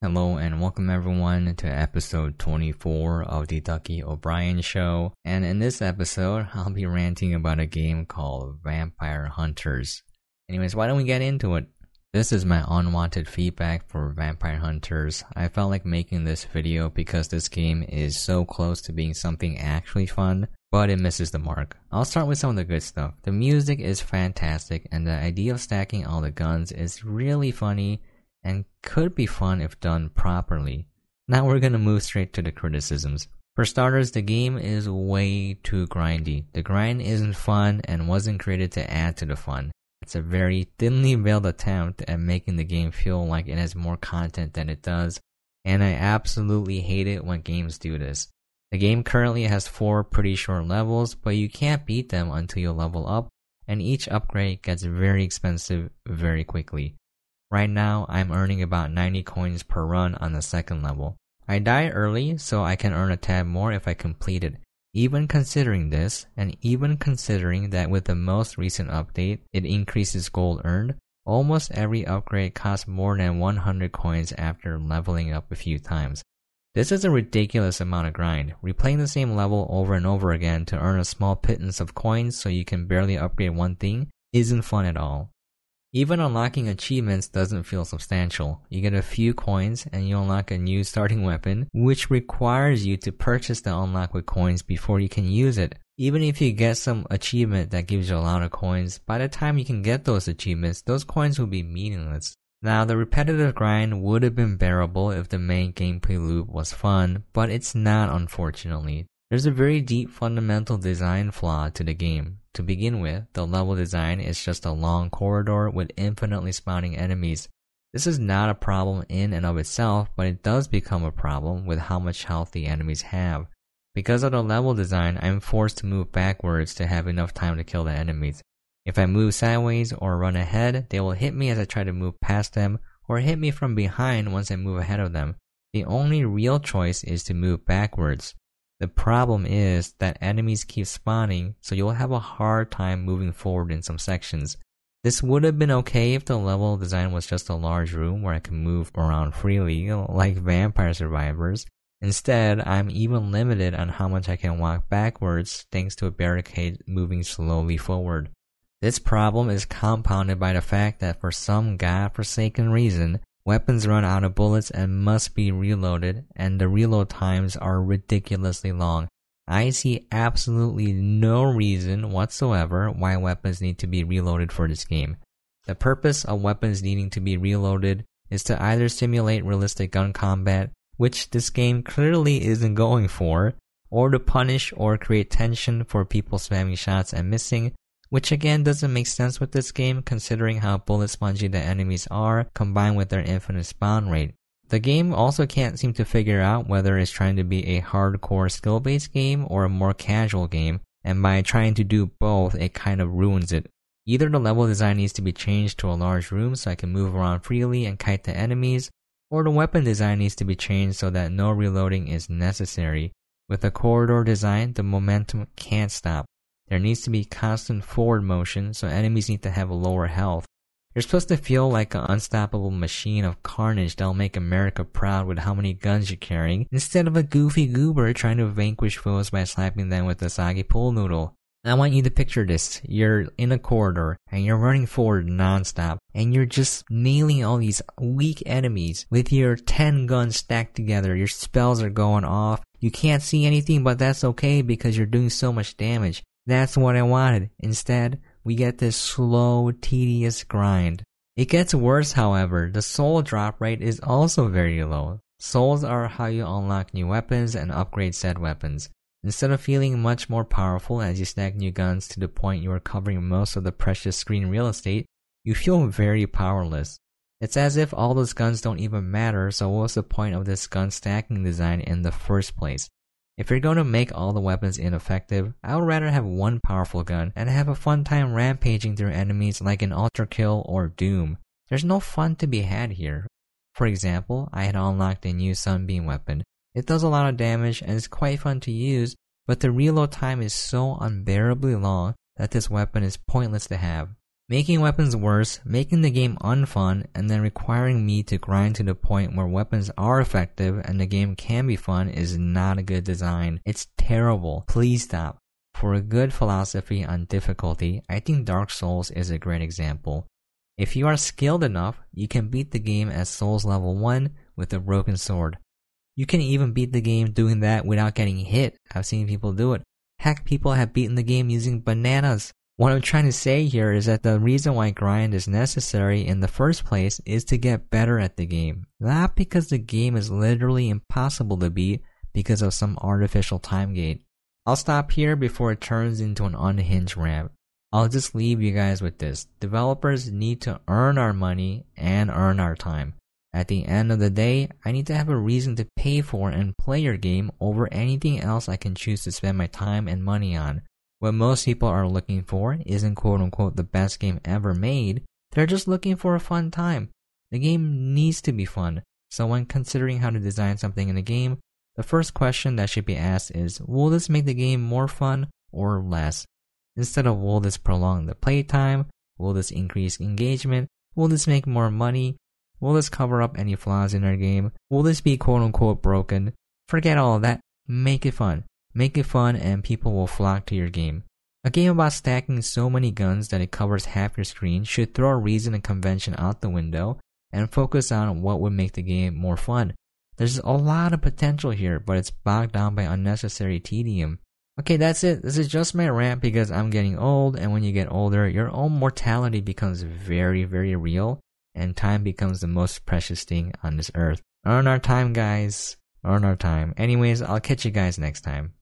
Hello and welcome everyone to episode 24 of the Ducky O'Brien Show. And in this episode, I'll be ranting about a game called Vampire Hunters. Anyways, why don't we get into it? This is my unwanted feedback for Vampire Hunters. I felt like making this video because this game is so close to being something actually fun, but it misses the mark. I'll start with some of the good stuff. The music is fantastic and the idea of stacking all the guns is really funny and could be fun if done properly. Now we're gonna move straight to the criticisms. For starters, the game is way too grindy. The grind isn't fun and wasn't created to add to the fun. It's a very thinly veiled attempt at making the game feel like it has more content than it does, and I absolutely hate it when games do this. The game currently has four pretty short levels, but you can't beat them until you level up, and each upgrade gets very expensive very quickly. Right now, I'm earning about 90 coins per run on the second level. I die early, so I can earn a tad more if I complete it. Even considering this, and even considering that with the most recent update, it increases gold earned, almost every upgrade costs more than 100 coins after leveling up a few times. This is a ridiculous amount of grind. Replaying the same level over and over again to earn a small pittance of coins so you can barely upgrade one thing isn't fun at all. Even unlocking achievements doesn't feel substantial. You get a few coins and you unlock a new starting weapon, which requires you to purchase the unlock with coins before you can use it. Even if you get some achievement that gives you a lot of coins, by the time you can get those achievements, those coins will be meaningless. Now, the repetitive grind would have been bearable if the main gameplay loop was fun, but it's not unfortunately. There's a very deep fundamental design flaw to the game. To begin with, the level design is just a long corridor with infinitely spawning enemies. This is not a problem in and of itself, but it does become a problem with how much health the enemies have. Because of the level design, I'm forced to move backwards to have enough time to kill the enemies. If I move sideways or run ahead, they will hit me as I try to move past them, or hit me from behind once I move ahead of them. The only real choice is to move backwards. The problem is that enemies keep spawning, so you'll have a hard time moving forward in some sections. This would have been okay if the level design was just a large room where I can move around freely, like Vampire Survivors. Instead, I'm even limited on how much I can walk backwards thanks to a barricade moving slowly forward. This problem is compounded by the fact that for some god-forsaken reason, Weapons run out of bullets and must be reloaded, and the reload times are ridiculously long. I see absolutely no reason whatsoever why weapons need to be reloaded for this game. The purpose of weapons needing to be reloaded is to either simulate realistic gun combat, which this game clearly isn't going for, or to punish or create tension for people spamming shots and missing, which again doesn't make sense with this game considering how bullet spongy the enemies are combined with their infinite spawn rate. The game also can't seem to figure out whether it's trying to be a hardcore skill based game or a more casual game, and by trying to do both, it kind of ruins it. Either the level design needs to be changed to a large room so I can move around freely and kite the enemies, or the weapon design needs to be changed so that no reloading is necessary. With a corridor design, the momentum can't stop. There needs to be constant forward motion, so enemies need to have a lower health. You're supposed to feel like an unstoppable machine of carnage that'll make America proud with how many guns you're carrying, instead of a goofy goober trying to vanquish foes by slapping them with a soggy pool noodle. I want you to picture this. You're in a corridor and you're running forward nonstop and you're just nailing all these weak enemies with your 10 guns stacked together. Your spells are going off. You can't see anything, but that's okay because you're doing so much damage. That's what I wanted. Instead, we get this slow, tedious grind. It gets worse, however. The soul drop rate is also very low. Souls are how you unlock new weapons and upgrade said weapons. Instead of feeling much more powerful as you stack new guns to the point you are covering most of the precious screen real estate, you feel very powerless. It's as if all those guns don't even matter, so what's the point of this gun stacking design in the first place? If you're going to make all the weapons ineffective, I would rather have one powerful gun and have a fun time rampaging through enemies like in ULTRAKILL or Doom. There's no fun to be had here. For example, I had unlocked a new Sunbeam weapon. It does a lot of damage and is quite fun to use, but the reload time is so unbearably long that this weapon is pointless to have. Making weapons worse, making the game unfun, and then requiring me to grind to the point where weapons are effective and the game can be fun is not a good design. It's terrible. Please stop. For a good philosophy on difficulty, I think Dark Souls is a great example. If you are skilled enough, you can beat the game at Souls level 1 with a broken sword. You can even beat the game doing that without getting hit. I've seen people do it. Heck, people have beaten the game using bananas. What I'm trying to say here is that the reason why grind is necessary in the first place is to get better at the game. Not because the game is literally impossible to beat because of some artificial time gate. I'll stop here before it turns into an unhinged rant. I'll just leave you guys with this. Developers need to earn our money and earn our time. At the end of the day, I need to have a reason to pay for and play your game over anything else I can choose to spend my time and money on. What most people are looking for isn't quote unquote the best game ever made, they're just looking for a fun time. The game needs to be fun, so when considering how to design something in a game, the first question that should be asked is Will this make the game more fun or less? Instead of will this prolong the playtime? Will this increase engagement? Will this make more money? Will this cover up any flaws in our game? Will this be quote unquote broken? Forget all that. Make it fun. Make it fun and people will flock to your game. A game about stacking so many guns that it covers half your screen should throw reason and convention out the window and focus on what would make the game more fun. There's a lot of potential here, but it's bogged down by unnecessary tedium. Okay, that's it. This is just my rant because I'm getting old, and when you get older, your own mortality becomes very, very real, and time becomes the most precious thing on this earth. Earn our time, guys. Earn our time. Anyways, I'll catch you guys next time.